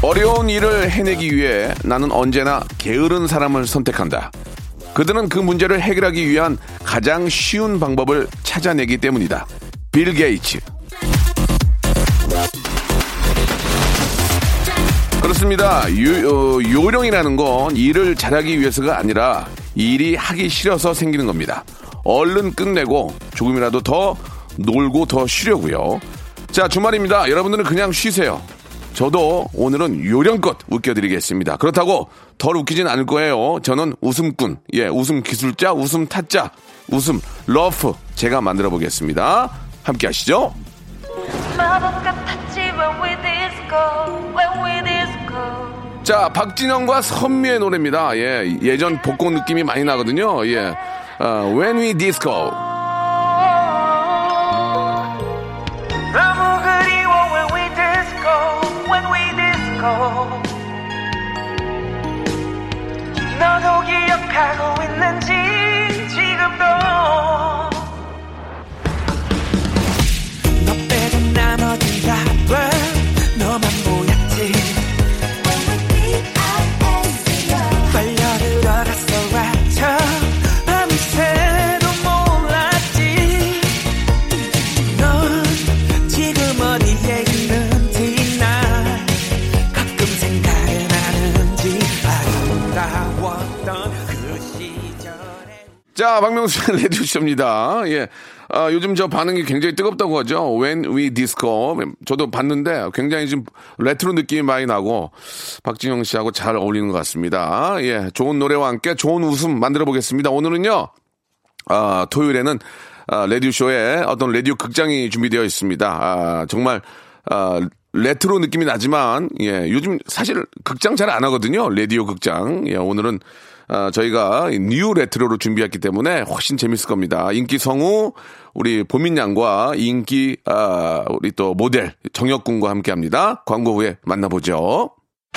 어려운 일을 해내기 위해 나는 언제나 게으른 사람을 선택한다 그들은 그 문제를 해결하기 위한 가장 쉬운 방법을 찾아내기 때문이다 빌 게이츠 그렇습니다. 요, 어, 요령이라는 건 일을 잘하기 위해서가 아니라 일이 하기 싫어서 생기는 겁니다. 얼른 끝내고 조금이라도 더 놀고 더 쉬려고요. 자, 주말입니다. 여러분들은 그냥 쉬세요. 저도 오늘은 요령껏 웃겨드리겠습니다. 그렇다고 덜 웃기진 않을 거예요. 저는 웃음꾼, 예, 웃음 기술자, 웃음 타짜, 웃음 러프 제가 만들어 보겠습니다. 함께 하시죠. 자, 박진영과 선미의 노래입니다. 예, 예전 복고 느낌이 많이 나거든요. 예, 어, When We Disco. 아름다웠던 그 시절에 자, 박명수의 라디오쇼입니다. 예. 아, 요즘 저 반응이 굉장히 뜨겁다고 하죠. When We Disco. 저도 봤는데 굉장히 좀 레트로 느낌이 많이 나고 박진영 씨하고 잘 어울리는 것 같습니다. 예. 좋은 노래와 함께 좋은 웃음 만들어 보겠습니다. 오늘은요. 아, 토요일에는 아, 라디오쇼에 어떤 라디오 극장이 준비되어 있습니다. 아, 정말 아, 레트로 느낌이 나지만 예, 요즘 사실 극장 잘 안 하거든요. 라디오 극장. 예, 오늘은 아, 저희가 뉴 레트로로 준비했기 때문에 훨씬 재밌을 겁니다. 인기 성우 우리 보민 양과 인기 아, 우리 또 모델 정혁군과 함께합니다. 광고 후에 만나보죠.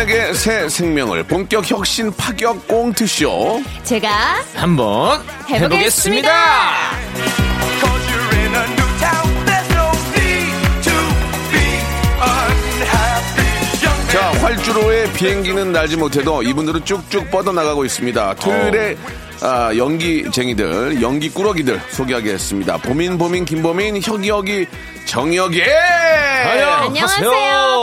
세연에게 새 생명을 본격 혁신 파격 꽁트쇼. 제가 한번 해보겠습니다. 자, 활주로에 비행기는 날지 못해도 이분들은 쭉쭉 뻗어나가고 있습니다. 토요일에 아, 연기쟁이들, 연기 꾸러기들 소개하겠습니다. 보민, 보민, 김보민, 혁이, 혁이, 정혁이! 안녕하세요.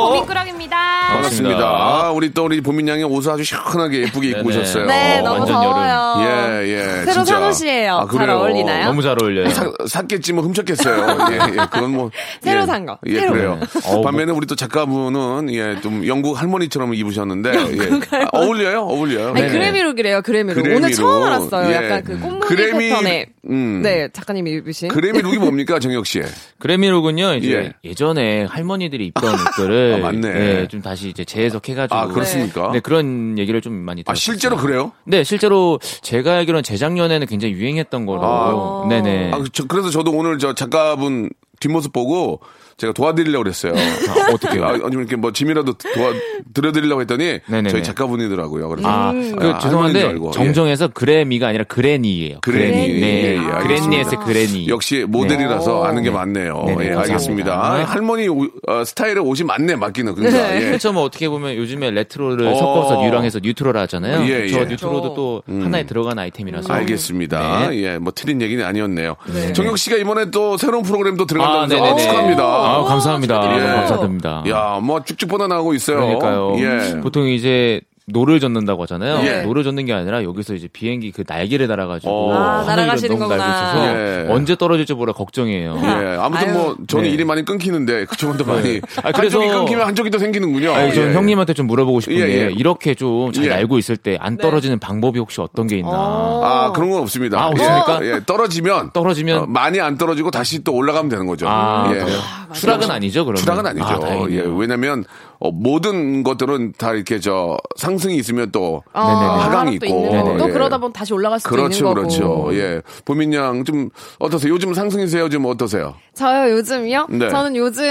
보미꾸락입니다. 반갑습니다. 아, 우리 또 우리 보민 양이 옷을 아주 시원하게 예쁘게 입고 네네. 오셨어요. 네, 너무 더워요. 예, 예. 새로 진짜. 산 옷이에요. 아, 잘 그래요? 어울리나요? 너무 잘 어울려요 사, 샀겠지 뭐 훔쳤겠어요. 예, 예. 그건 뭐 새로 예. 산 거. 예, 새로. 그래요. 어우, 반면에 우리 또 작가분은 예, 좀 영국 할머니처럼 입으셨는데 예. 아, 어울려요, 어울려요. 아니, 네. 그래미룩이래요, 그래미룩. 그래미룩. 오늘 처음 알았어요. 예. 약간 그 꽃무늬 그래미- 패턴의. 음. 네, 작가님이 입으신. 그래미 룩이 뭡니까, 정혁 씨? 그래미 룩은요 이제 예. 예. 전에 할머니들이 입던 옷들을 아, 맞네. 예, 좀 다시 이제 재해석해가지고 아, 그렇습니까? 네, 그런 얘기를 좀 많이 아, 들었어요. 실제로 그래요? 네, 실제로 제가 알기로는 재작년에는 굉장히 유행했던 걸로. 아. 네네. 아, 저, 그래서 저도 오늘 저 작가분 뒷모습 보고 제가 도와드리려고 그랬어요. 아, 어떻게요? 아, 아니면 이렇게 뭐 짐이라도 도와 드려드리려고 했더니 네네네. 저희 작가분이더라고요. 그래서 아, 아, 그줄 죄송한데 알고. 예. 정정해서 그래미가 아니라 그래니예요. 그래니. 네, 예, 예, 알겠습니다. 그래니에서 그래니. 역시 모델이라서 아는 게 네. 많네요. 네네, 예, 알겠습니다. 감사합니다. 할머니 옷, 어, 스타일의 옷이 맞네, 맞기는. 그러니까. 예. 그렇죠. 뭐 어떻게 보면 요즘에 레트로를 어. 섞어서 뉴랑해서 뉴트로를 하잖아요. 예, 그렇죠. 예. 뉴트로도 또 하나에 들어간 아이템이라서. 알겠습니다. 네. 예, 뭐 틀린 얘기는 아니었네요. 정혁 씨가 이번에 또 새로운 프로그램도 아, 들어간다면서 네네네. 축하합니다. 아, 감사합니다. 축하드려요. 감사드립니다. 야, 뭐 쭉쭉 뻗어나가고 있어요. 그러니까요. 예. 보통 이제 노를 젓는다고 하잖아요. 예. 노를 젓는 게 아니라 여기서 이제 비행기 그 날개를 달아가지고 어. 아, 날아가시는 날고 거구나. 있어서 예. 언제 떨어질지 몰라 걱정이에요. 예, 아무튼 아유. 뭐 저는 네. 일이 많이 끊기는데 그쪽은 더 많이 아, 그래서- 한쪽이 끊기면 한쪽이 더 생기는군요. 아니, 저는 예. 형님한테 좀 물어보고 싶은 예, 게 예. 이렇게 좀잘 예. 날고 있을 때 안 떨어지는 방법이 혹시 어떤 게 있나? 아 그런 건 없습니다. 아, 없습니까? 예, 예, 떨어지면 떨어지면 어, 많이 안 떨어지고 다시 또 올라가면 되는 거죠. 아, 예. 그래요? 추락은 아니죠, 그러면? 추락은 아니죠. 아. 예, 왜냐면 어, 모든 것들은 다 이렇게 저 상 승이 있으면 또 어, 하강이 있고 있는 거고. 또 예. 그러다 보면 다시 올라갈 수도 그렇죠, 있는 거고. 그렇죠. 예, 보민 양 좀 어떠세요? 요즘 상승이세요? 요즘 어떠세요? 저요 요즘요? 네. 저는 요즘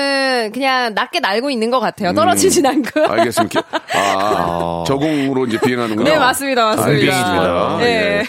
그냥 낮게 날고 있는 것 같아요. 떨어지진 않고. 음. 알겠습니다. 아, 적응으로 이제 비행하는군요. 네 맞습니다, 맞습니다. 알겠습니다. 네. 예.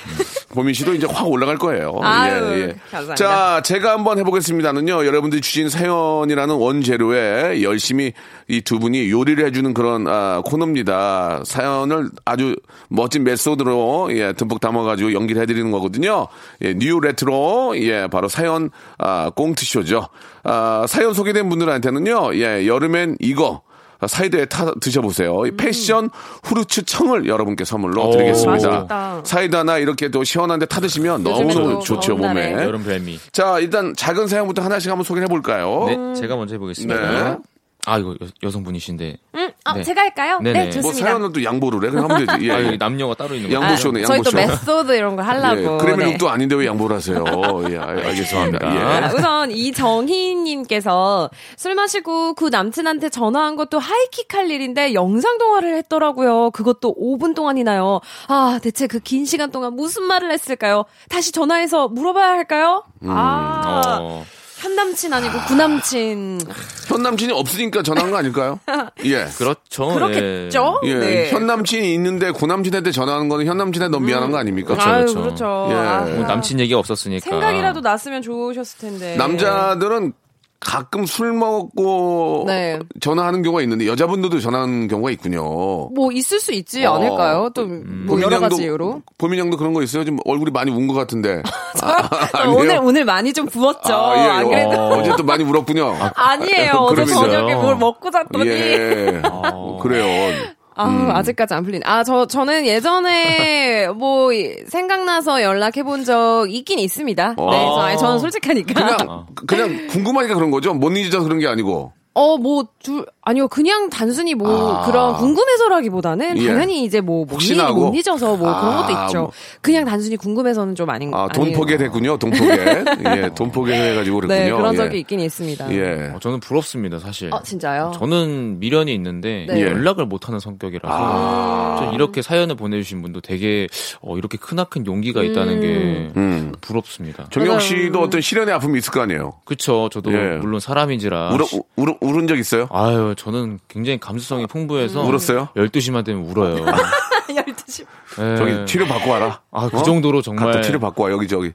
보민 씨도 이제 확 올라갈 거예요. 아유, 감사합니다. 자, 제가 한번 해보겠습니다는요. 여러분들이 주신 사연이라는 원재료에 열심히 이 두 분이 요리를 해주는 그런 아, 코너입니다. 사연을 아주 멋진 메소드로 예, 듬뿍 담아가지고 연기를 해드리는 거거든요. 예, 뉴 레트로 예, 바로 사연 아, 꽁트쇼죠. 아, 사연 소개된 분들한테는요. 예, 여름엔 이거. 사이다에 타 드셔보세요. 이 패션 후르츠 청을 여러분께 선물로 오, 드리겠습니다. 맛있겠다. 사이다나 이렇게 또 시원한데 타 드시면 너무너무 또 좋죠. 몸에. 여름 별미. 자, 일단 작은 사연부터 하나씩 한번 소개해 볼까요? 네, 제가 먼저 해보겠습니다. 네. 아, 이거 여, 성분이신데 음, 어, 네. 제가 할까요? 네네. 네, 뭐뭐 좋습니다. 사연은 또 양보를 해? 그냥 하면 되지. 예. 아, 여기 남녀가 따로 있는 거예요. 양보쇼네, 저희 또 양보쇼. 메소드 이런 거 하려고. 예. 크레미 네. 룩도 아닌데 왜 양보를 하세요? 예, 알- 알겠습니다. 아, 예. 우선 이정희님께서 술 마시고 그 남친한테 전화한 것도 하이킥 할 일인데 영상 통화를 했더라고요. 그것도 5분 동안이나요. 아 대체 그 긴 시간 동안 무슨 말을 했을까요? 다시 전화해서 물어봐야 할까요? 아 어. 현 남친 아니고 구 남친 현 남친이 없으니까 전화한 거 아닐까요? 예. 그렇죠. 그렇겠죠? 예. 네. 현 남친이 있는데 구 남친한테 전화하는 거는 현 남친한테 너무 미안한 거 아닙니까? 그렇죠, 아유 그렇죠. 그렇죠. 예. 아, 뭐 남친 얘기가 없었으니까. 생각이라도 났으면 좋으셨을 텐데. 남자들은 가끔 술 먹고 네. 전화하는 경우가 있는데 여자분들도 전화하는 경우가 있군요. 뭐 있을 수 있지 어. 않을까요? 또 뭐 여러 가지 이유로. 보민 양도 그런 거 있어요? 지금 얼굴이 많이 운 것 같은데. 아, 어, 오늘 오늘 많이 좀 부었죠. 아, 예. 안 그래도 어, 어제 또 많이 울었군요. 아 니에요. 어제 그러면서요. 저녁에 뭘 먹고 잤더니. 예. 그래요. 아, 음. 아직까지 안 풀리네. 아, 저, 저는 예전에 뭐 이- 생각나서 연락해 본 적 있긴 있습니다. 네, 저, 아니, 저는 솔직하니까. 그냥, 그냥 궁금하니까 그런 거죠? 못 잊어서 그런 게 아니고. 어, 뭐, 둘, 아니요, 그냥 단순히 뭐, 아. 그런 궁금해서라기보다는 예. 당연히 이제 뭐, 못, 잊어서 뭐 그런 것도 아, 있죠. 뭐. 그냥 단순히 궁금해서는 좀 아닌 아, 아니에요. 돈포개 됐군요. 돈포개. 예, 돈포개 해가지고 그랬군요. 네, 그런 예. 적이 있긴 있습니다. 예. 어, 저는 부럽습니다, 사실. 어, 진짜요? 저는 미련이 있는데 네. 연락을 못하는 성격이라서 아. 전 이렇게 사연을 보내주신 분도 되게 어, 이렇게 크나큰 용기가 있다는 게 음. 부럽습니다. 정혁 씨도 어떤 시련의 아픔이 있을 거 아니에요? 그쵸. 저도 예. 물론 사람인지라. 울어, 울, 울은 적 있어요? 아유, 저는 굉장히 감수성이 풍부해서. 울었어요? 12시만 되면 울어요. 12시. 예. 저기 치료 받고 와라. 아, 그 어? 정도로 정말. 갔다 치료 받고 와. 여기 저기.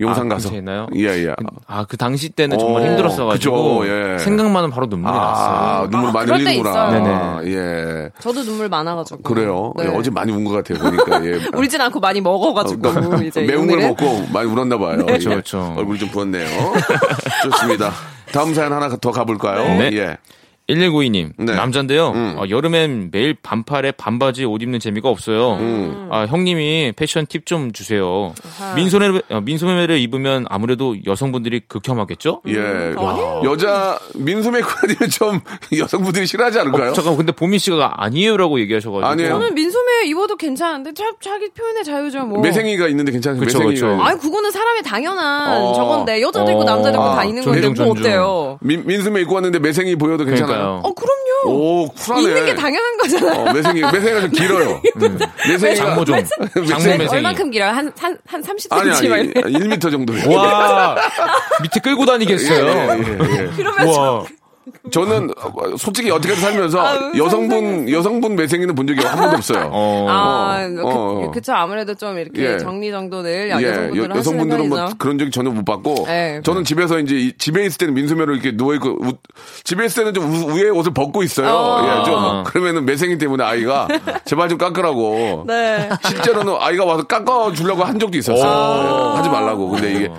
용산 아, 가서. 있나요? 예, 예. 아, 그 당시 때는 정말 어, 힘들었어가지고. 그죠, 예. 생각만은 바로 눈물이 아, 났어요. 눈물 아, 많이 때 흘리는구나. 있어요. 예. 저도 눈물 많아가지고. 그래요. 네. 예, 어제 많이 운 것 같아요. 보니까. 예. 울진 않고 많이 먹어가지고. 어, 그러니까 이제 매운 걸. 먹고 많이 울었나 봐요. 그렇죠, 예. 그렇죠. 얼굴이 좀 부었네요. 좋습니다. 다음 사연 하나 더 가볼까요? 네. 예. 1192님 네. 남잔데요. 음. 어, 여름엔 매일 반팔에 반바지 옷 입는 재미가 없어요. 음. 아, 형님이 패션 팁 좀 주세요. 민소매 어, 민소매를 입으면 아무래도 여성분들이 극혐하겠죠? 예. 여자 민소매 입고 다니면 좀 여성분들이 싫어하지 않을까요? 어, 잠깐 근데 보민 씨가 아니에요라고 얘기하셔가지고 아니에요. 저는 민소매 입어도 괜찮은데 자, 자기 표현의 자유죠 뭐. 매생이가 있는데 괜찮아요. 그쵸, 매생이가. 그쵸. 아니 그거는 사람의 당연한 어. 저건데 여자도 있고 어. 남자도 있고 아, 다 있는 건데 뭐. 어때요? 민, 민소매 입고 왔는데 매생이 보여도 괜찮아요. 그러니까요. 어 그럼요. 오, 쿨하네. 있는 게 당연한 거잖아요. 어, 매생이, 매생이가 좀 길어요. 매생이가. 장모종. 장모 매생- 매생이. 얼만큼 길어요? 한, 한, 한 30cm 아니, 아니, 말고. 1m 정도. 와 밑에 끌고 다니겠어요. 예, 예, 예. 그러면 와 저는 어, 솔직히 어떻게든 살면서 아유, 여성분, 여성분 매생이는 본 적이 한 번도 없어요. 어. 아, 어, 어. 그, 그쵸. 아무래도 좀 이렇게 예. 정리 정돈을 예, 여성분들은 여, 성분들은뭐 하시는 그런 적이 전혀 못 받고 네. 저는 집에서 이제 이- 집에 있을 때는 민소매로 이렇게 누워 있고 우- 집에 있을 때는 좀 우- 위에 옷을 벗고 있어요. 어. 예, 좀 그러면은 매생이 때문에 아이가 제발 좀 깎으라고. 네. 실제로는 아이가 와서 깎아 주려고 한 적도 있었어요. 예, 하지 말라고. 근데 이게 따-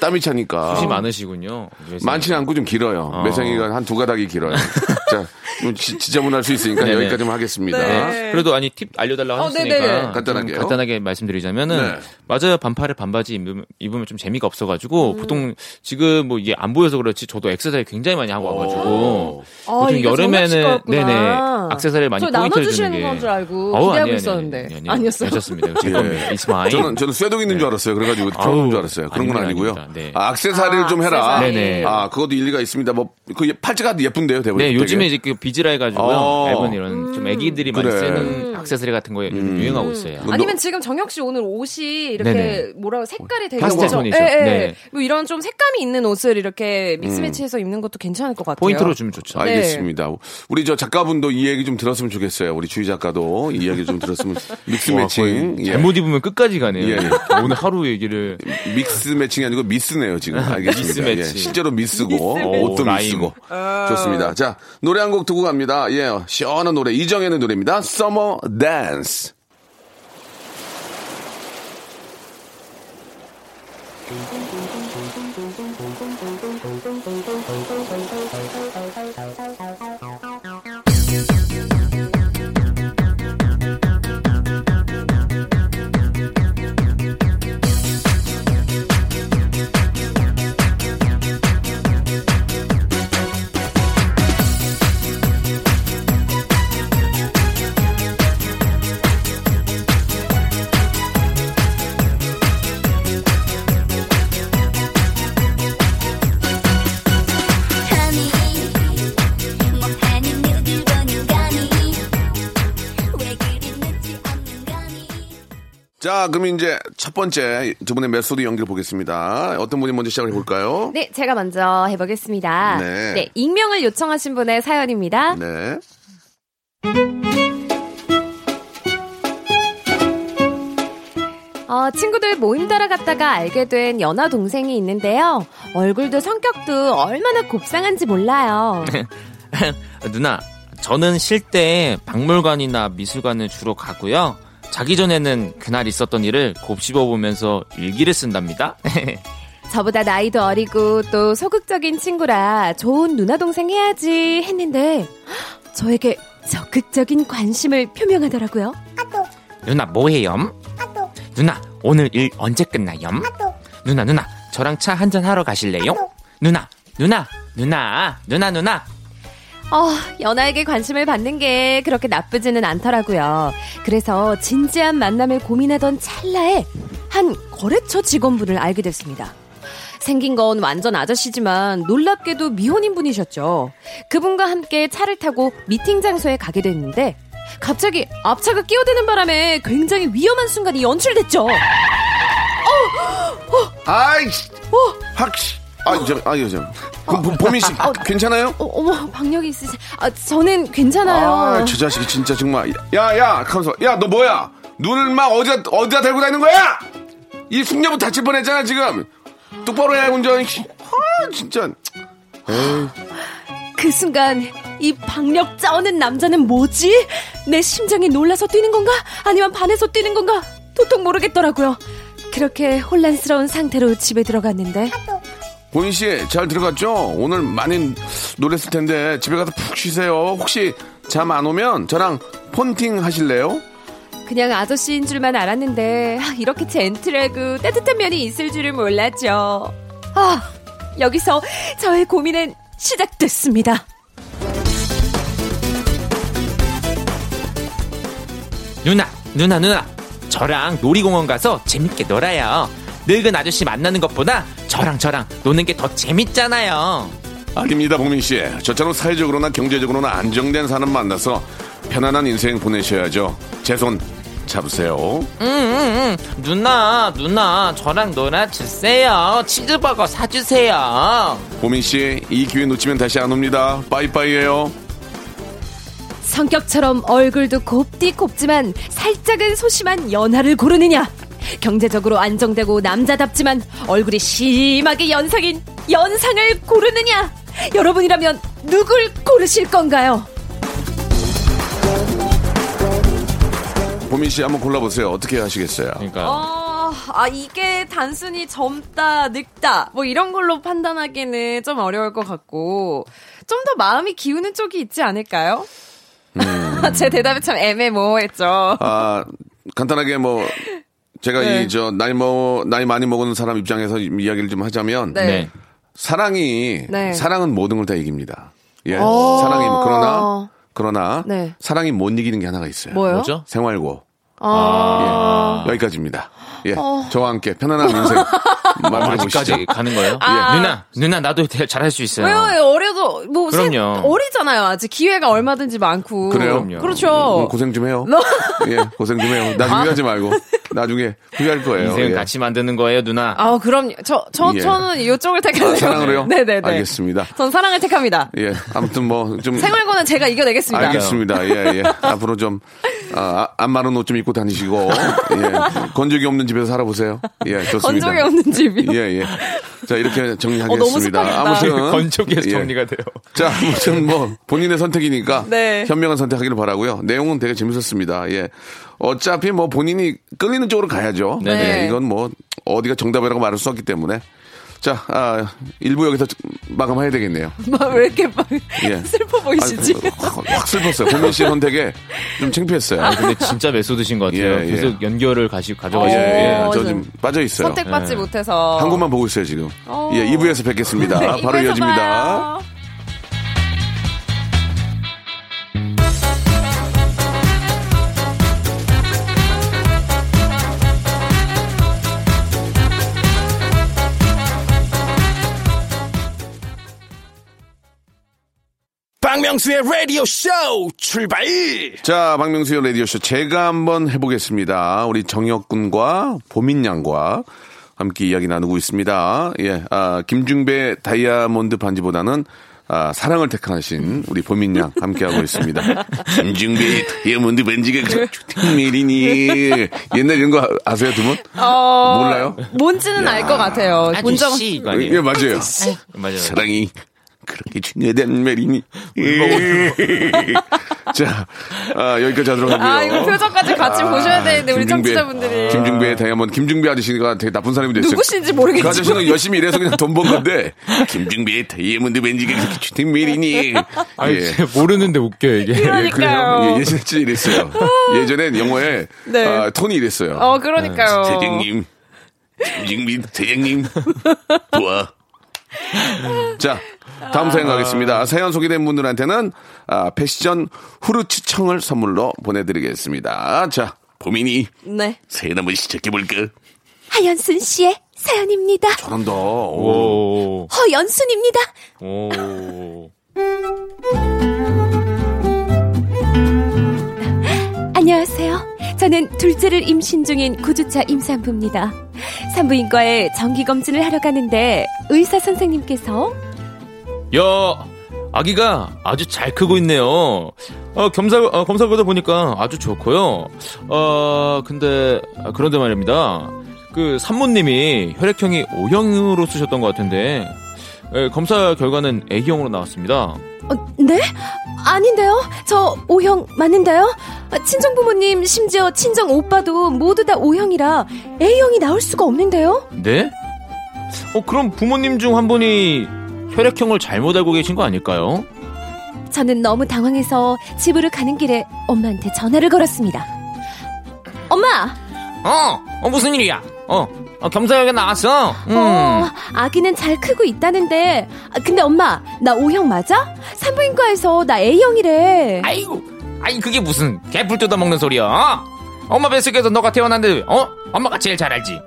땀 이 차니까 숱이 많으시군요. 많지는 않고 좀 길어요. 어. 매생이가 한 두 가닥이 길어요. 자, 뭐 지, 지저분할 수 있으니까 네네. 여기까지만 하겠습니다. 네. 그래도 아니 팁 알려달라고 어, 하셨으니까 네네네. 좀 간단하게요. 간단하게 말씀드리자면은 네. 맞아요 반팔에 반바지 입으면, 입으면 좀 재미가 없어가지고 음. 보통 지금 뭐 이게 안 보여서 그렇지 저도 액세서리 굉장히 많이 하고 와가지고 아, 보통 여름에는 정혁 씨 거였구나. 네네 액세서리 많이 저 포인트를 나눠주시는 주는 게 건줄 알고 어우, 기대하고 아니에요, 있었는데. 아니에요, 아니에요. 아니었어요? 괜찮습니다. 제 겁니다. It's mine. 저는 저는 쇠독 있는 줄 알았어요. 그래가지고 그런 줄 알았어요. 그런 건 아닙니다, 아 니고요. 아닙니다. 네. 아, 악세사리를 좀 해라. 악세사리. 네네. 아 그것도 일리가 있습니다. 뭐 그 팔찌가 예쁜데요, 대부분. 네, 요즘에 이제 그 비즈라 해가지고요. 어. 얇은 이런 좀 애기들이 많이 그래. 쓰는 액세서리 같은 거에 요즘 유행하고 있어요. 뭐 아니면 지금 정혁 씨 오늘 옷이 이렇게 네네. 뭐라고 색깔이 되게 파스텔? 톤이죠. 예, 예. 네. 뭐 이런 좀 색감이 있는 옷을 이렇게 믹스매치해서 입는 것도 괜찮을 것 같아요. 포인트로 주면 좋죠. 네. 알겠습니다. 우리 저 작가분도 이 얘기 좀 들었으면 좋겠어요. 우리 주희 작가도 이 얘기 좀 들었으면 믹스 와, 매칭. 거의 예. 잘못 입으면 끝까지 가네요. 예, 예. 오늘 하루 얘기를 믹스 매칭이 아니고 미스네요, 지금. 알겠습니다. 미스 예. 실제로 미스고, 옷도 오, 라임. 미스고. 좋습니다. 자, 노래 한 곡 듣고 갑니다. 예, 시원한 노래, 이정현의 노래입니다. Summer Dance. 자, 그럼 이제 첫 번째 두 분의 메소드 연기를 보겠습니다. 어떤 분이 먼저 시작을 해볼까요? 네, 제가 먼저 해보겠습니다. 네. 익명을 요청하신 분의 사연입니다. 네. 어, 친구들 모임 따라갔다가 알게 된 연하 동생이 있는데요. 얼굴도 성격도 얼마나 곱상한지 몰라요. 누나, 저는 쉴 때 박물관이나 미술관을 주로 가고요. 자기 전에는 그날 있었던 일을 곱씹어 보면서 일기를 쓴답니다. 저보다 나이도 어리고 또 소극적인 친구라 좋은 누나 동생 해야지 했는데 저에게 적극적인 관심을 표명하더라고요. 누나 뭐해요? 누나 오늘 일 언제 끝나요? 누나 누나 저랑 차 한잔 하러 가실래요? 누나 누나 누나 누나 누나 어, 연하에게 관심을 받는 게 그렇게 나쁘지는 않더라고요. 그래서 진지한 만남을 고민하던 찰나에 한 거래처 직원분을 알게 됐습니다. 생긴 건 완전 아저씨지만 놀랍게도 미혼인 분이셨죠. 그분과 함께 차를 타고 미팅 장소에 가게 됐는데 갑자기 앞차가 끼어드는 바람에 굉장히 위험한 순간이 연출됐죠. 아이씨! 확, 씨. 아, 저, 아, 저, 보- 보- 보민 씨, 괜찮아요? 어, 어머, 박력이 있으시. 아, 저는 괜찮아요. 아, 저 자식이 진짜 정말. 야, 야, 가면서. 야, 너 뭐야? 눈을 막 어디다, 어디다 대고 다니는 거야? 이 숙녀부 다칠 뻔 했잖아, 지금. 똑바로 해, 운전. 씨. 아, 진짜. 그 순간 이 박력 짜오는 남자는 뭐지? 내 심장이 놀라서 뛰는 건가? 아니면 반해서 뛰는 건가? 도통 모르겠더라고요. 그렇게 혼란스러운 상태로 집에 들어갔는데 보민 씨, 잘 들어갔죠? 오늘 많이 노랬을 텐데, 집에 가서 푹 쉬세요. 혹시 잠 안 오면 저랑 폰팅 하실래요? 그냥 아저씨인 줄만 알았는데 아, 이렇게 젠틀하고 따뜻한 면이 있을 줄을 몰랐죠. 아, 여기서 저의 고민은 시작됐습니다. 누나 누나 누나 저랑 놀이공원 가서 재밌게 놀아요 늙은 아저씨 만나는 것보다 저랑 저랑 노는 게 더 재밌잖아요 아닙니다, 복민 씨. 저처럼 사회적으로나 경제적으로나 안정된 사람 만나서 편안한 인생 보내셔야죠. 제 손 잡으세요. 누나, 누나, 저랑 놀아주세요. 치즈버거 사주세요. 보민 씨, 이 기회 놓치면 다시 안 옵니다. 빠이빠이예요. 성격처럼 얼굴도 곱디 곱지만 살짝은 소심한 연하를 고르느냐? 경제적으로 안정되고 남자답지만 얼굴이 심하게 연상인 연상을 고르느냐? 여러분이라면 누굴 고르실 건가요? 보민 씨 한번 골라보세요. 어떻게 하시겠어요? 그러니까 어, 아, 이게 단순히 젊다, 늙다, 뭐 이런 걸로 판단하기는 좀 어려울 것 같고, 좀 더 마음이 기우는 쪽이 있지 않을까요? 제 대답이 참 애매모호했죠. 아, 간단하게 뭐, 제가 네. 이, 저, 나이 뭐, 나이 많이 먹은 사람 입장에서 이야기를 좀 하자면, 네. 네. 사랑이, 네. 사랑은 모든 걸 다 이깁니다. 예. 어. 사랑이, 그러나, 그러나, 네. 사랑이 못 이기는 게 하나가 있어요. 뭐요? 뭐죠? 생활고. 아, 예. 여기까지입니다. 예. 저와 함께 편안한 인생. 아직까지 가는 거예요? 아. 누나, 누나 나도 대- 잘할 수 있어요. 왜요? 어려도, 뭐, 세- 그럼요. 어리잖아요. 아직 기회가 얼마든지 많고. 그래요? 그럼요. 그렇죠. 음, 고생 좀 해요. 예, 고생 좀 해요. 나중에 하지 말고. 나중에 후회할 거예요. 인생은 예. 같이 만드는 거예요, 누나. 아, 그럼요. 저, 저, 예. 저는 이쪽을 택할래요. 아, 사랑으로요? 네네네. 알겠습니다. 전 사랑을 택합니다. 예, 아무튼 뭐, 좀. 생활고는 제가 이겨내겠습니다. 알겠습니다. 예, 예. 앞으로 좀, 아, 안 마른 옷 좀 입고 다니시고, 예. 건조기 없는 집에서 살아보세요. 예, 좋습니다. 건조기 없는 집이요. 예, 예. 자, 이렇게 어, 정리하겠습니다. 습하겠다. 아무튼. 건조기에서 예. 정리가 돼요. 자, 아무튼 뭐, 본인의 선택이니까. 네. 현명한 선택하기를 바라고요 내용은 되게 재밌었습니다. 예. 어차피 뭐 본인이 끌리는 쪽으로 가야죠. 네. 예, 이건 뭐, 어디가 정답이라고 말할 수 없기 때문에. 자, 아, 일부 여기서 마감해야 되겠네요. 막 왜 이렇게 막 예. 슬퍼 보이시지? 아, 확, 확 슬펐어요. 본민 씨 선택에 좀 창피했어요. 아 근데 진짜 메소드신 것 같아요. 예, 예. 계속 연결을 가시 예, 예. 게. 어, 저 저- 좀 빠져 있어요. 선택받지 못해서. 한 곳만 보고 있어요, 지금. 어. 예, 2부에서 뵙겠습니다. 네, 바로 이어집니다. 봐요. 박명수의 라디오 쇼 출발 자, 박명수의 라디오 쇼 제가 한번 해보겠습니다. 우리 정혁 군과 보민 양과 함께 이야기 나누고 있습니다. 예, 아, 김중배 다이아몬드 반지보다는 아, 사랑을 택하신 우리 보민 양 함께하고 있습니다. 김중배 다이아몬드 반지가 특밀이니 옛날 이런 거 아세요, 두 분? 어, 몰라요? 뭔지는 알 것 같아요. 본적 아저씨 이거 아니에요? 예, 맞아요. 맞아요. 사랑이 그렇게 중요하단 말이니. 자, 아, 여기까지 하도록 하고요. 아, 이거 표정까지 같이 보셔야 되는데, 우리 김중배- 청취자분들이. 김중배 다이아몬드, 김중배 아저씨가 되게 나쁜 사람이 됐어요. 누구신지 그 모르겠지만. 아저씨는 열심히 일해서 그냥 돈 번 건데, 김중배 다이아몬드 벤지가 그렇게 주택밀이니. 아니, 예. 진짜 모르는데 웃겨요, 이게. 예, 그러니까요. 그래요? 예, 예전에 진짜 이랬어요. 예전엔 영어에 네. 아, 톤이 이랬어요. 어, 그러니까요. 대장님, 김중민 대장님, 좋아. 자, 다음 사연 가겠습니다. 사연 소개된 분들한테는 아, 패션 후르츠청을 선물로 보내드리겠습니다. 자, 보민이 네. 사연 한번 시작해볼까? 하연순 씨의 사연입니다. 잘한다. 오. 오. 허연순입니다. 오. 안녕하세요. 저는 둘째를 임신 중인 구주차 임산부입니다. 산부인과에 정기검진을 하러 가는데 의사 선생님께서 야, 아기가 아주 잘 크고 있네요. 어, 검사, 어, 검사 결과 보니까 아주 좋고요. 어, 근데, 아, 그런데 말입니다. 그 산모님이 혈액형이 O형으로 쓰셨던 것 같은데, 예, 검사 결과는 A형으로 나왔습니다. 어, 네? 아닌데요? 저 O형 맞는데요? 아, 친정 부모님 심지어 친정 오빠도 모두 다 O형이라 A형이 나올 수가 없는데요? 네? 어, 그럼 부모님 중 한 분이 혈액형을 잘못 알고 계신 거 아닐까요? 저는 너무 당황해서 집으로 가는 길에 엄마한테 전화를 걸었습니다. 엄마! 어, 어, 무슨 일이야? 어, 어 결과 나왔어. 음. 어, 아기는 잘 크고 있다는데 아, 근데 엄마 나 O형 맞아? 산부인과에서 나 A형이래 아이고, 아이 그게 무슨 개풀 뜯어먹는 소리야? 어? 엄마 뱃속에서 너가 태어났는데, 어? 엄마가 제일 잘 알지.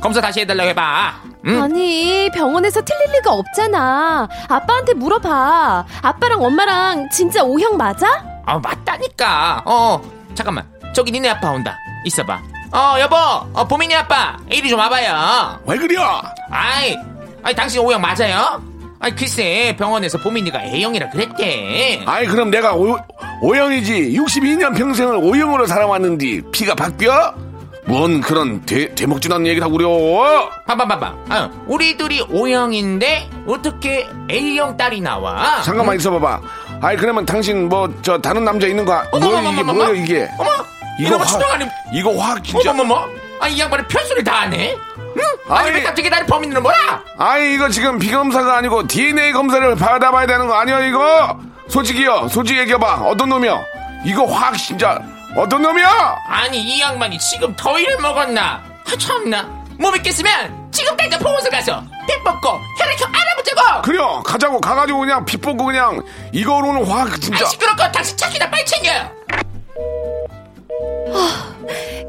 검사 다시 해달라고 해봐. 응? 아니, 병원에서 틀릴 리가 없잖아. 아빠한테 물어봐. 아빠랑 엄마랑 진짜 O형 맞아? 아 맞다니까. 어 잠깐만. 저기 니네 아빠 온다. 있어봐. 어 여보. 어 보민이 아빠. 이리 좀 와봐요. 왜 그려? 아이, 아이 당신 O형 맞아요? 아이 글쎄 병원에서 보민이가 A형이라 그랬대. 아이 그럼 내가 오, O형이지 62년 평생을 O형으로 살아왔는데 피가 바뀌어? 뭔 그런 대, 대목진한 얘기를 하고 그려 봐봐봐봐. 아, 우리 둘이 O형인데 어떻게 A형 딸이 나와? 잠깐만 있어봐봐 아이 그러면 당신 뭐 저 다른 남자 있는 거 어머, 뭐야 어머, 이게 어머, 뭐야 어머. 이게 어머, 이거 이러면 확 추정하니 이거 확 진짜 어머머머. 아, 이 양반이 편수를 다 하네? 응? 아니, 아니. 왜 갑자기 나를 범인으로 몰아? 아이 이거 지금 비검사가 아니고 DNA 검사를 받아봐야 되는 거 아니야 이거 솔직히요 솔직히 얘기해봐 어떤 놈이야 이거 확 진짜 어떤 놈이야 아니, 이 양반이 지금 더위를 먹었나? 아, 참나. 못 믿겠으면 지금 당장 보건소 가서 피 뽑고 혈액형 알아보자고! 그래요 가자고 가가지고 그냥 피 뽑고 그냥 이거로는 확 진짜 아, 시끄럽고 당신 차키나 빨리 챙겨요!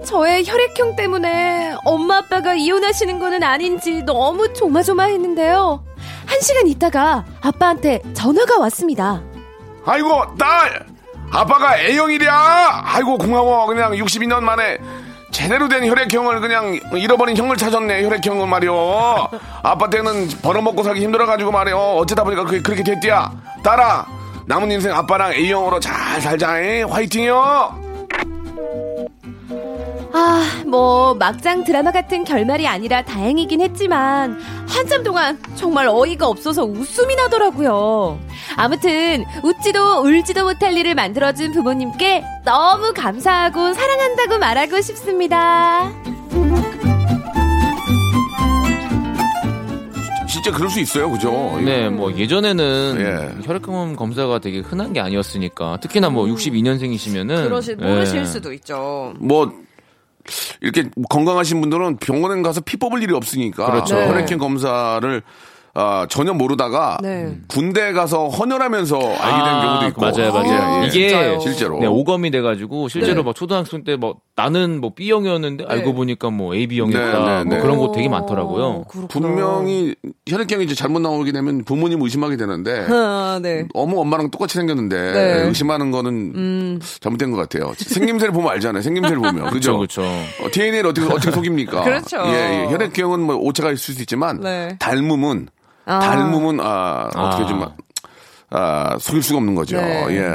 저의 혈액형 때문에 엄마 아빠가 이혼하시는 거는 아닌지 너무 조마조마했는데요. 한 시간 있다가 아빠한테 전화가 왔습니다. 아이고 딸 아빠가 A형이랴! 아이고 고마워. 그냥 62년 만에 제대로 된 혈액형을 그냥 잃어버린 형을 찾았네 혈액형은 말이오. 아빠 때는 벌어먹고 살기 힘들어가지고 말이오. 어쩌다 보니까 그게 그렇게 됐디야. 딸아 남은 인생 아빠랑 A형으로 잘 살자 잉? 화이팅요 아, 뭐 막장 드라마 같은 결말이 아니라 다행이긴 했지만 한참 동안 정말 어이가 없어서 웃음이 나더라고요. 아무튼 웃지도 울지도 못할 일을 만들어준 부모님께 너무 감사하고 사랑한다고 말하고 싶습니다. 진짜 그럴 수 있어요 그죠 네, 뭐 예전에는 예. 혈액형 검사가 되게 흔한 게 아니었으니까 특히나 뭐 62년생이시면은 그러실 모르실 수도 있죠. 뭐 이렇게 건강하신 분들은 병원에 가서 피 뽑을 일이 없으니까 그렇죠. 네. 혈액형 검사를 아, 전혀 모르다가 네. 군대 가서 헌혈하면서 알게 된 경우도 있고 맞아요, 맞아요. 예, 예. 이게 진짜요? 실제로 네, 오검이 돼 가지고 실제로 네. 막 초등학생 때 뭐 나는 뭐 B형이었는데 알고 보니까 뭐 AB형이었다. 네, 네, 뭐 네. 그런 거 되게 많더라고요. 어, 그렇구나. 분명히 혈액형이 이제 잘못 나오게 되면 부모님 의심하게 되는데 아, 네. 어머 엄마랑 똑같이 생겼는데 네. 의심하는 거는 잘못된 것 같아요. 생김새를 보면 알잖아요. 생김새를 보면 그죠? 그렇죠, 그렇죠. DNA를 어떻게 어떻게 속입니까? 그렇죠. 예, 예. 혈액형은 뭐 오차가 있을 수 있지만 네. 닮음은 아. 닮음은 아, 어떻게 아. 좀 아, 속일 수가 없는 거죠. 네. 예.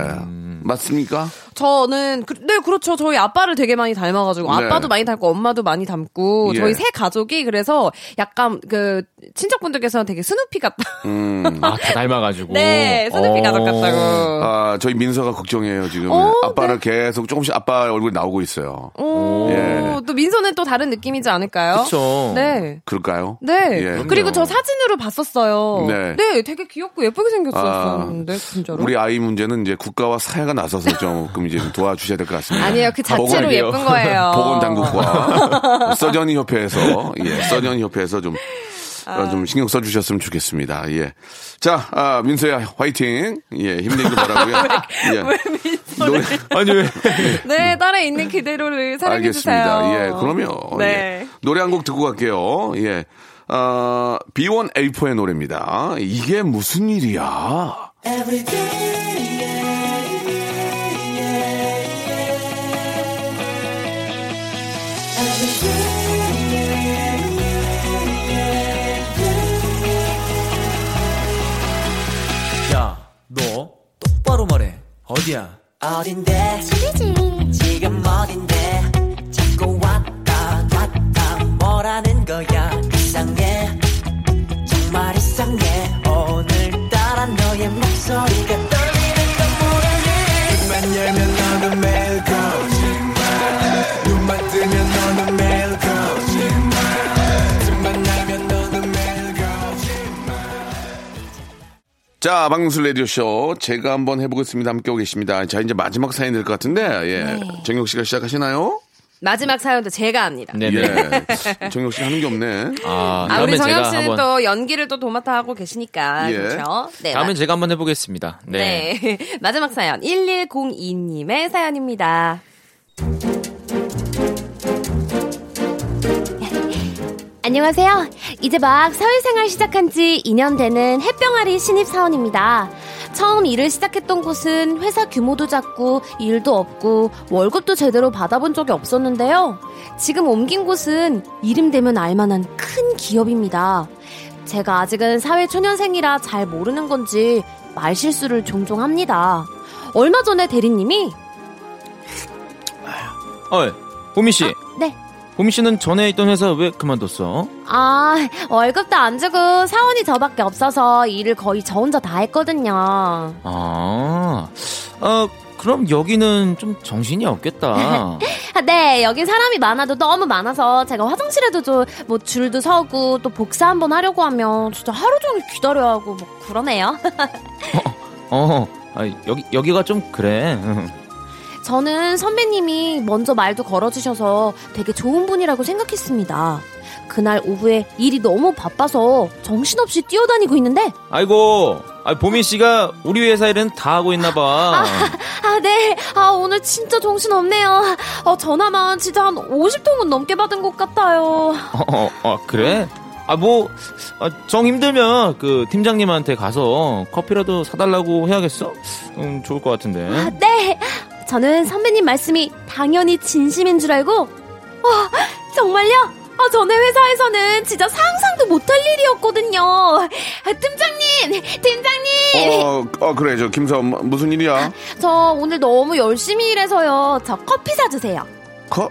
맞습니까? 저는 그, 네 그렇죠. 저희 아빠를 되게 많이 닮아가지고 네. 아빠도 많이 닮고 엄마도 많이 닮고 예. 저희 세 가족이 그래서 약간 그 친척분들께서는 되게 스누피 같다. 음. 아, 다 닮아가지고. 네, 스누피 어. 가족 같다고. 아, 저희 민서가 걱정해요, 지금. 어, 아빠를 계속 조금씩 아빠 얼굴이 나오고 있어요. 오, 예. 또 민서는 또 다른 느낌이지 않을까요? 그쵸. 네. 그럴까요? 네. 예. 그리고 저 사진으로 봤었어요. 네. 네. 되게 귀엽고 예쁘게 생겼었는데 진짜로. 우리 아이 문제는 이제 국가와 사회가 나서서 조금 이제 좀 도와주셔야 될 것 같습니다. 아니에요. 그 자체로 보건- 예쁜 거예요. 보건당국과 서전이 협회에서 예, 서전이 협회에서 좀 어, 좀 신경 써주셨으면 좋겠습니다. 예. 자, 아, 민서야, 화이팅. 예, 힘내길 바라고요. 예. 노래, 아니, 왜. 네, 딸에 있는 그대로를 사랑해 주세요. 알겠습니다. 예, 그러면 네. 예. 노래 한 곡 듣고 갈게요. 예. 어, B1A4의 노래입니다. 이게 무슨 일이야? 야, 어디야? 어딘데? 지금 어딘데? 자꾸 왔다 갔다 뭐라는 거야? 이상해. 정말 이상해. 오늘따라 너의 목소리가 자, 박명수 라디오쇼. 제가 한번 해보겠습니다. 함께하고 계십니다. 자, 이제 마지막 사연이 될것 같은데, 예. 네. 정혁 씨가 시작하시나요? 마지막 사연도 제가 합니다. 네, 네. 예. 정혁 씨 하는 게 없네. 아, 아, 우리 제가 씨는 한번. 또 연기를 또 도맡아 하고 계시니까. 예. 그렇죠? 네. 다음엔 마- 제가 한번 해보겠습니다. 네. 네. 마지막 사연 1102님의 사연입니다. 안녕하세요. 이제 막 사회생활 시작한 지 2년 되는 햇병아리 신입 사원입니다. 처음 일을 시작했던 곳은 회사 규모도 작고 일도 없고 월급도 제대로 받아본 적이 없었는데요. 지금 옮긴 곳은 이름 되면 알만한 큰 기업입니다. 제가 아직은 사회 초년생이라 잘 모르는 건지 말실수를 종종 합니다. 얼마 전에 대리님이 어, 보미 씨. 네. 보미 씨는 전에 있던 회사 왜 그만뒀어? 아, 월급도 안 주고 사원이 저밖에 없어서 일을 거의 저 혼자 다 했거든요. 아, 어, 그럼 여기는 좀 정신이 없겠다. 아, 네, 여기 사람이 많아도 너무 많아서 제가 화장실에도 좀뭐 줄도 서고 또 복사 한번 하려고 하면 진짜 하루 종일 기다려야 하고 뭐 그러네요. 어, 아, 여기 여기가 좀 그래. 저는 선배님이 먼저 말도 걸어주셔서 되게 좋은 분이라고 생각했습니다. 그날 오후에 일이 너무 바빠서 정신없이 뛰어다니고 있는데 아이고, 아, 보미 씨가 우리 회사 일은 다 하고 있나 봐. 아, 네. 아, 오늘 진짜 정신 없네요. 어, 전화만 진짜 한 50통은 넘게 받은 것 같아요. 어, 어, 어, 그래? 아, 뭐, 아, 정 힘들면 그 팀장님한테 가서 커피라도 사달라고 해야겠어? 음, 좋을 것 같은데. 아, 네. 저는 선배님 말씀이 당연히 진심인 줄 알고, 와, 정말요? 아, 전에 회사에서는 진짜 상상도 못할 일이었거든요. 아, 팀장님! 팀장님! 어, 어 그래 저 김사원 뭐, 무슨 일이야? 저 오늘 너무 열심히 일해서요. 저 커피 사주세요. 커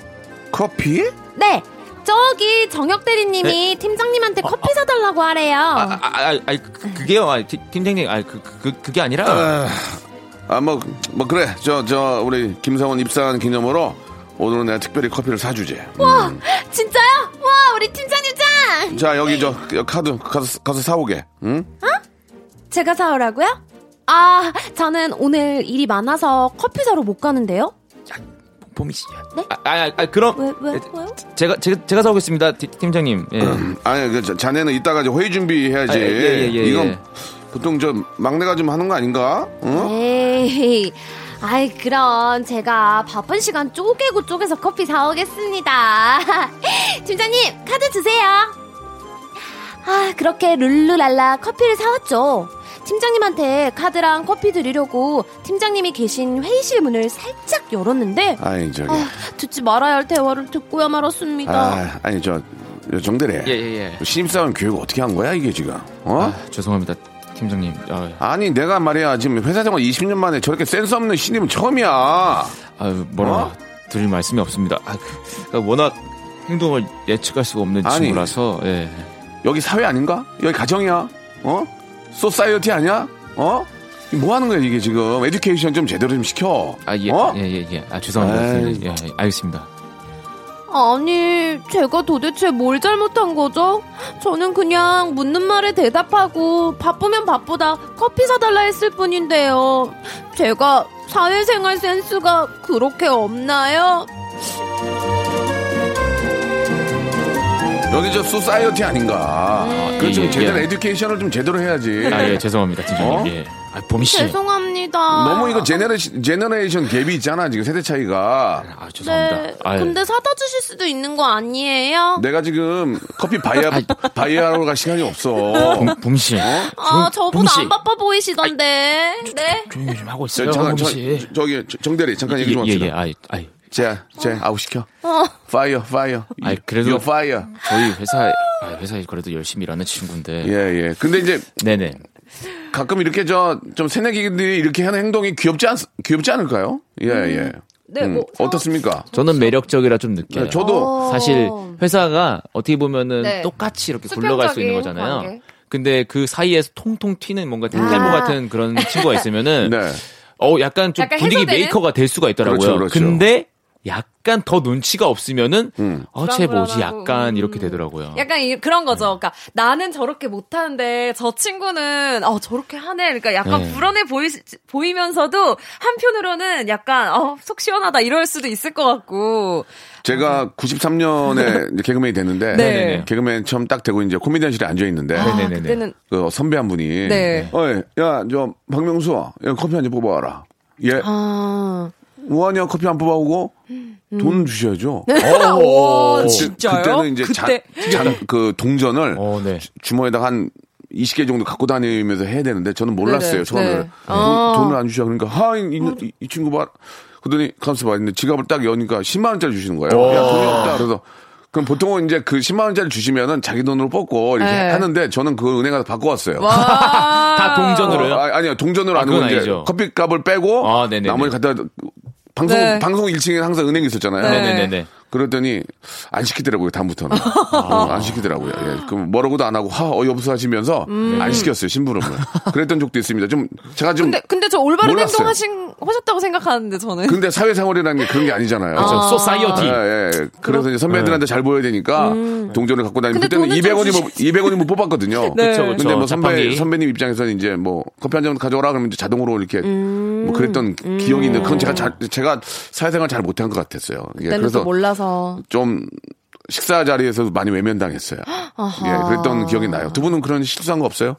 커피? 네. 저기 정혁 대리님이 팀장님한테 커피 사달라고 하래요. 아, 아, 아, 아, 그, 그게요. 아, 팀- 팀장님, 아, 그, 그, 그게 아니라. 아 뭐 뭐 그래 저 저 우리 김사원 입사한 기념으로 오늘은 내가 특별히 커피를 사주지. 와, 진짜요? 와, 우리 팀장님 짱! 자 여기 저 카드 가서 가서 사오게. 응? 제가 사오라고요? 아, 저는 오늘 일이 많아서 커피 사러 못 가는데요. 보미 씨. 네? 아, 아, 아, 그럼. 왜, 왜, 왜요? 제가, 제가, 제가 사오겠습니다. 팀- 팀장님. 예. 아니 그 자- 자네는 이따가 이제 회의 준비해야지. 아, 예, 예, 예, 이건 예. 보통 저 막내가 좀 하는 거 아닌가? 응? 에이, 아이, 그럼 제가 바쁜 시간 쪼개고 쪼개서 커피 사오겠습니다. 팀장님, 카드 주세요. 아, 그렇게 룰루랄라 커피를 사왔죠. 팀장님한테 카드랑 커피 드리려고 팀장님이 계신 회의실 문을 살짝 열었는데, 아니 저기 아, 듣지 말아야 할 대화를 듣고야 말았습니다. 아 아니 저, 저 정대리. 예, 예, 예. 신입사원 교육 어떻게 한 거야 이게 지금? 어? 아, 죄송합니다. 팀장님. 아, 아니 내가 말이야 지금 회사 생활 20년 만에 저렇게 센스 없는 신입은 처음이야. 아유, 뭐라 어? 드릴 말씀이 없습니다. 아, 그, 그 워낙 행동을 예측할 수가 없는 아니. 친구라서, 예. 여기 사회 아닌가? 여기 가정이야? 어? society 아니야? 어? 뭐 하는 거야 이게 지금? education 좀 제대로 좀 시켜. 아, 예, 어? 예, 예, 예. 아, 죄송합니다. 예, 예, 알겠습니다. 아니, 제가 도대체 뭘 잘못한 거죠? 저는 그냥 묻는 말에 대답하고 바쁘면 바쁘다 커피 사달라 했을 뿐인데요. 제가 사회생활 센스가 그렇게 없나요? 여기 저 society 아닌가? 그좀 예, 예, 제대로 예. education을 좀 제대로 해야지. 아, 예, 죄송합니다. 팀장님. 어? 예. 아, 보미 씨. 죄송합니다. 너무 이거 generation, generation gap이 있잖아 지금 세대 차이가. 아, 죄송합니다. 네. 아유. 근데 사다 주실 수도 있는 거 아니에요? 내가 지금 커피 바이어 바이어하러 갈 시간이 없어. 봄, 봄 씨. 아, 봄 저보다 씨. 안 바빠 보이시던데. 네. 조용히 좀 하고 저, 있어요. 잠깐 봄 저, 씨. 저기 저- 정대리 잠깐 얘기 좀 예, 합시다. 예, 아이, 아이. 제, 제 아웃 시켜. 파이어, 파이어. 아이, 그래도- you fire. 저희 회사, 아, 회사에 그래도 열심히 일하는 친구인데. 예, 예. 근데 이제 네네. 가끔 이렇게 저 좀 새내기들이 이렇게 하는 행동이 귀엽지 않 귀엽지 않을까요? 예, 예. 네, 뭐, 어떻습니까? 저는 매력적이라 좀 느껴요. 네, 저도 어. 사실 회사가 어떻게 보면은 네. 똑같이 이렇게 굴러갈 수 있는 거잖아요. 관계. 근데 그 사이에서 통통 튀는 뭔가 탱탈모 아. 같은 그런 친구가 있으면은 네. 어 약간 좀 약간 분위기 해소되는? 메이커가 될 수가 있더라고요. 그렇죠, 그렇죠. 근데 약간 더 눈치가 없으면은 음. 어쟤 뭐지 약간 음. 이렇게 되더라고요. 약간 이- 그런 거죠. 그러니까 나는 저렇게 못 하는데 저 친구는 어 저렇게 하네. 그러니까 약간 네. 불안해 보이 보이면서도 한편으로는 약간 어속 시원하다 이럴 수도 있을 것 같고. 제가 93년에 개그맨이 됐는데 네. 개그맨 처음 딱 되고 이제 코미디언실에 앉아 있는데 아. 그때는 그 선배 한 분이 네. 어이, 야, 저 박명수, 야, 커피 한 잔 뽑아와라. 예. 아 뭐하냐 커피 안 뽑아오고? 돈 주셔야죠. 와, 그때- 진짜요? 그때는 이제 그때 자- 장- 그 동전을 어, 네. 주머니에다가 한 20개 정도 갖고 다니면서 해야 되는데 저는 몰랐어요 네네, 처음에 네. 돈, 아. 돈을 안 주셔 그러니까 하, 이, 이, 이 친구 봐 그러더니 가만있어 봐 있는데 지갑을 딱 여니까 10만 원짜리 주시는 거예요 야 돈이 없다 그래서 그럼 보통은 이제 그 10만 원짜리 주시면은 자기 돈으로 뽑고 이렇게 네. 하는데 저는 그 은행 가서 바꿔왔어요 다 동전으로요? 어, 아, 아니요 동전으로 아, 아니고 이제 아니죠. 커피값을 빼고 아. 나머지 갖다 방송 네. 방송 1층에 항상 은행이 있었잖아요. 네. 네네네. 그랬더니 안 시키더라고요 다음부터는 어, 안 시키더라고요. 예. 그럼 뭐라고도 안 하고 하 어여부서 하시면서 안 시켰어요 심부름을. 그랬던 적도 있습니다. 좀 제가 좀 근데 근데 저 올바른 몰랐어요. 행동 하신 하셨다고 생각하는데 저는. 근데 사회생활이라는 게 그런 게 아니잖아요. 그렇죠. 소사이어티. 예, 예. 그래서 이제 선배들한테 잘 보여야 되니까 동전을 갖고 다니면 근데 그때는 돈은 좀 200원이 뭐 200원이 뭐 뽑았거든요. 네. 그쵸, 그쵸. 근데 뭐 선배 자판기. 선배님 입장에서는 이제 뭐 커피 한 잔 가져오라 그러면 이제 자동으로 이렇게 뭐 그랬던 기억이 있는데 그건 제가 잘 제가 사회생활 잘 못한 것 같았어요. 예, 그래서 또 몰라서. 좀 식사 자리에서도 많이 외면당했어요. 예, 그랬던 기억이 나요. 두 분은 그런 실수한 거 없어요?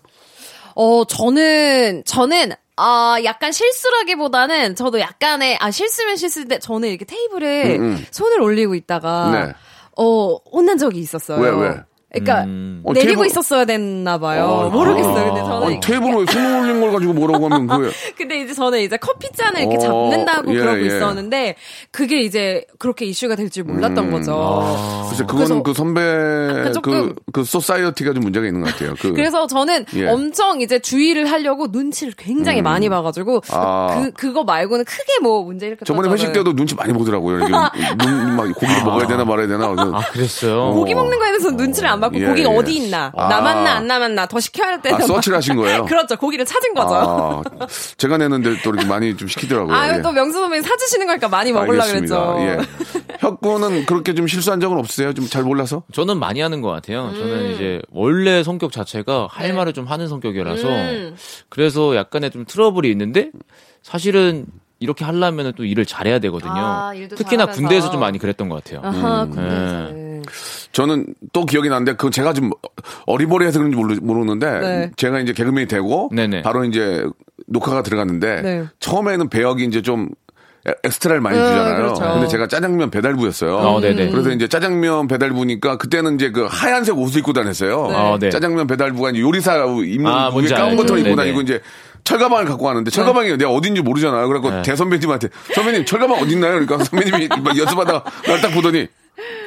어, 저는, 저는, 아, 약간 실수라기보다는 저도 약간의, 아, 실수면 실수인데 저는 이렇게 테이블에 손을 올리고 있다가, 음, 네. 어, 혼난 적이 있었어요. 왜, 왜? 그러니까, 어, 내리고 테이블- 있었어야 됐나 봐요. 아, 모르겠어요. 근데 저는. 아니, 테이블에 손 올린 걸 가지고 뭐라고 하면 그게 근데 이제 저는 이제 커피잔을 이렇게 어, 잡는다고 예, 그러고 예. 있었는데, 그게 이제 그렇게 이슈가 될 줄 몰랐던 거죠. 글쎄 그건 그 선배 약간 조금- 그, 그 society가 좀 문제가 있는 것 같아요. 그 그래서 저는 예. 엄청 이제 주의를 하려고 눈치를 굉장히 많이 봐가지고 아. 그 그거 말고는 크게 뭐 문제 일으켰던 저번에 회식 때도 눈치 많이 보더라고요. 이게 눈, 막 고기를 먹어야 되나 말아야 되나. 아, 그랬어요? 고기 먹는 거에 대해서 눈치를 안 받고 예, 고기가 예. 어디 있나 아. 남았나 안 남았나 더 시켜야 할 때는 아, 서치를 하신 거예요? 그렇죠 고기를 찾은 거죠. 아, 제가 내는데 또 이렇게 많이 좀 시키더라고요. 아유 예. 또 명수 선배님 사주시는 거니까 많이 먹으려 알겠습니다. 그랬죠. 예. 혁구는 그렇게 좀 실수한 적은 없으세요? 좀 잘 몰라서? 저는 많이 하는 것 같아요. 음. 저는 이제 원래 성격 자체가 할 네. 말을 좀 하는 성격이라서 음. 그래서 약간의 좀 트러블이 있는데 사실은 이렇게 하려면 또 일을 잘해야 되거든요. 아, 일도 특히나 잘하면서. 군대에서 좀 많이 그랬던 것 같아요. 아하 음. 군대에서는 저는 또 기억이 나는데 그건 제가 좀 어리버리해서 그런지 모르, 모르는데 네. 제가 이제 개그맨이 되고 네네. 바로 이제 녹화가 들어갔는데 네. 처음에는 배역이 이제 좀 에- 엑스트라를 많이 네, 주잖아요. 그렇죠. 근데 제가 짜장면 배달부였어요. 어, 네네. 그래서 이제 짜장면 배달부니까 그때는 이제 그 하얀색 옷을 입고 다녔어요. 아, 네. 짜장면 배달부가 이제 요리사 입는 아, 까만 알죠. 것처럼 입고. 다니고 이제 철가방을 갖고 가는데 철가방이 내가 어딘지 모르잖아요. 그래갖고 네. 대선배님한테 선배님 철가방 어딨나요? 그러니까 선배님이 막 연습하다가 날 딱 보더니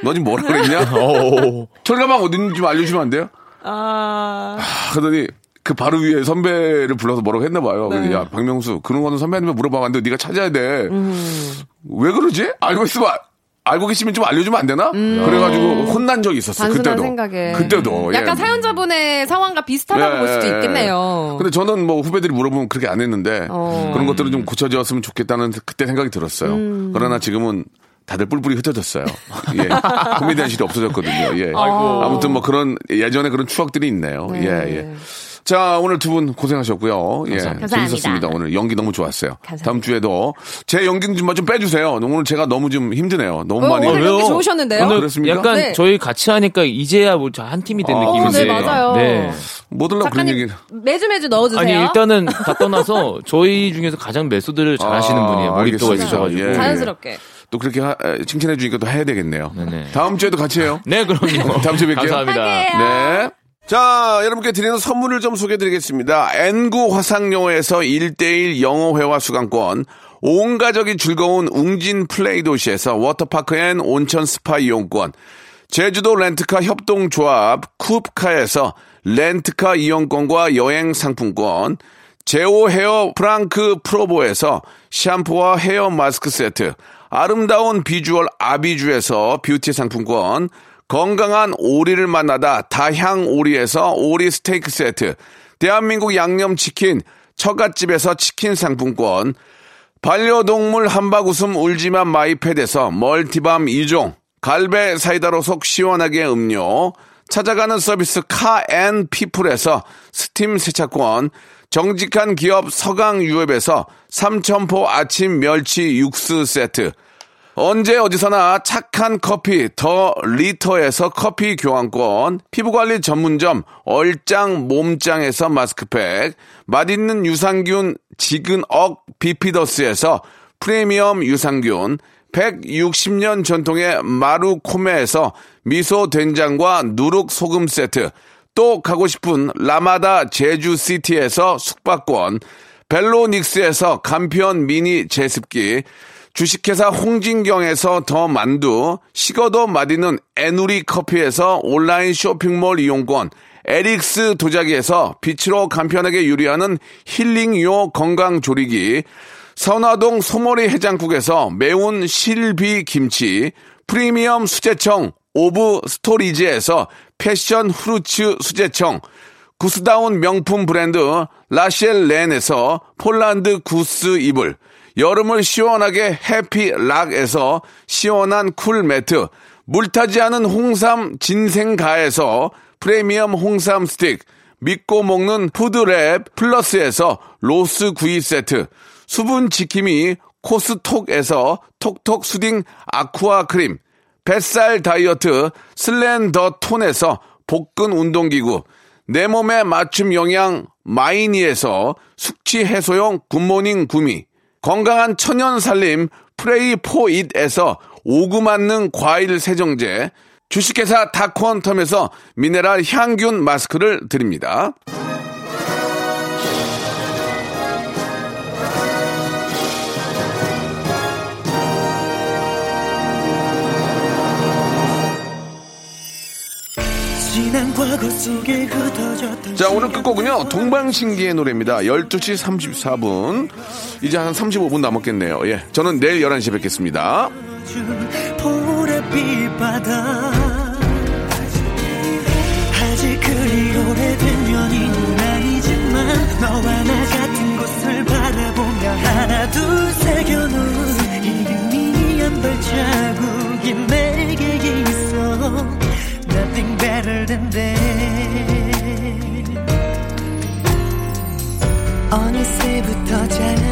너 지금 뭐라 그랬냐? 어, 철가방 어딘지 좀 알려주시면 안 돼요? 아 하더니 그 바로 위에 선배를 불러서 뭐라고 했나 봐요. 네. 야 박명수 그런 거는 선배님한테 물어봐 봤는데 네가 찾아야 돼. 음. 왜 그러지? 알고 있으면 아- 알고 계시면 좀 알려주면 안 되나? 그래가지고 혼난 적이 있었어요. 음. 단순한 그때도. 생각에 그때도. 약간 예. 사연자분의 상황과 비슷하다고 볼 수도 예, 예, 예. 있겠네요. 근데 저는 뭐 후배들이 물어보면 그렇게 안 했는데 어. 그런 것들은 좀 고쳐졌으면 좋겠다는 그때 생각이 들었어요. 음. 그러나 지금은 다들 뿔뿔이 흩어졌어요. 예. 코미디언실이 없어졌거든요. 예. 아무튼 뭐 그런 예전에 그런 추억들이 있네요. 예, 예. 자, 오늘 두 분 고생하셨고요. 예. 감사합니다. 재밌었습니다. 오늘 연기 너무 좋았어요. 감사합니다. 다음 주에도 제 연기는 좀, 좀 빼주세요. 오늘 제가 너무 좀 힘드네요. 너무 어, 많이. 오늘 왜요? 연기 좋으셨는데요? 오늘 그렇습니까? 약간 네. 저희 같이 하니까 이제야 뭐 한 팀이 된 아, 느낌인데. 네, 맞아요. 네. 뭐 들라고 그런. 작가님 매주 매주 넣어주세요. 아니 일단은 다 떠나서 저희 중에서 가장 메소드를 잘 하시는 아, 분이에요. 몰입도가 알겠습니다. 있으셔가지고. 예. 자연스럽게. 또 그렇게 하- 에, 칭찬해 주니까 또 해야 되겠네요. 네네. 다음 주에도 같이 해요. 네, 그럼요. 다음 주에 뵐게요. 감사합니다. 네. 자, 여러분께 드리는 선물을 좀 소개해 드리겠습니다. N구 화상영어에서 1대1 영어회화 수강권, 온 가족이 즐거운 웅진 플레이 도시에서 워터파크 and 온천 스파 이용권, 제주도 렌트카 협동조합 쿱카에서 렌트카 이용권과 여행 상품권, 제오 헤어 프랑크 프로보에서 샴푸와 헤어 마스크 세트, 아름다운 비주얼 아비주에서 뷰티 상품권, 건강한 오리를 만나다 다향 오리에서 오리 스테이크 세트, 대한민국 양념치킨 처갓집에서 치킨 상품권, 반려동물 한바구음 울지만 마이패드에서 멀티밤 2종, 갈배 사이다로 속 시원하게 음료, 찾아가는 서비스 카앤피플에서 스팀 세차권, 정직한 기업 서강유업에서 삼천포 아침 멸치 육수 세트, 언제 어디서나 착한 커피 더 리터에서 커피 교환권, 피부관리 전문점 얼짱 몸짱에서 마스크팩, 맛있는 유산균 지근억 비피더스에서 프리미엄 유산균, 160년 전통의 마루코메에서 미소 된장과 누룩 소금 세트, 또 가고 싶은 라마다 제주시티에서 숙박권, 벨로닉스에서 간편 미니 제습기, 주식회사 홍진경에서 더 만두, 식어도 맛있는 에누리 커피에서 온라인 쇼핑몰 이용권, 에릭스 도자기에서 빛으로 간편하게 요리하는 힐링요 건강조리기, 선화동 소머리 해장국에서 매운 실비 김치, 프리미엄 수제청 오브 스토리지에서 패션 후르츠 수제청, 구스다운 명품 브랜드 라셸 렌에서 폴란드 구스 이불, 여름을 시원하게 해피락에서 시원한 쿨 매트, 물타지 않은 홍삼 진생가에서 프리미엄 홍삼 스틱, 믿고 먹는 푸드랩 플러스에서 로스 구이 세트, 수분 지킴이 코스톡에서 톡톡 수딩 아쿠아 크림, 뱃살 다이어트 슬렌더 톤에서 복근 운동기구, 내 몸에 맞춤 영양 마이니에서 숙취 해소용 굿모닝 구미, 건강한 천연 살림 프레이 포잇에서 오구 맞는 과일 세정제, 주식회사 다콘텀에서 미네랄 향균 마스크를 드립니다. 자, 오늘 끝곡은요, 동방신기의 노래입니다. 12시 34분. 이제 한 35분 남았겠네요. 예. 저는 내일 11시에 뵙겠습니다. 아직 그리 오래된 연인은 아니지만 너와 어느새부터 잘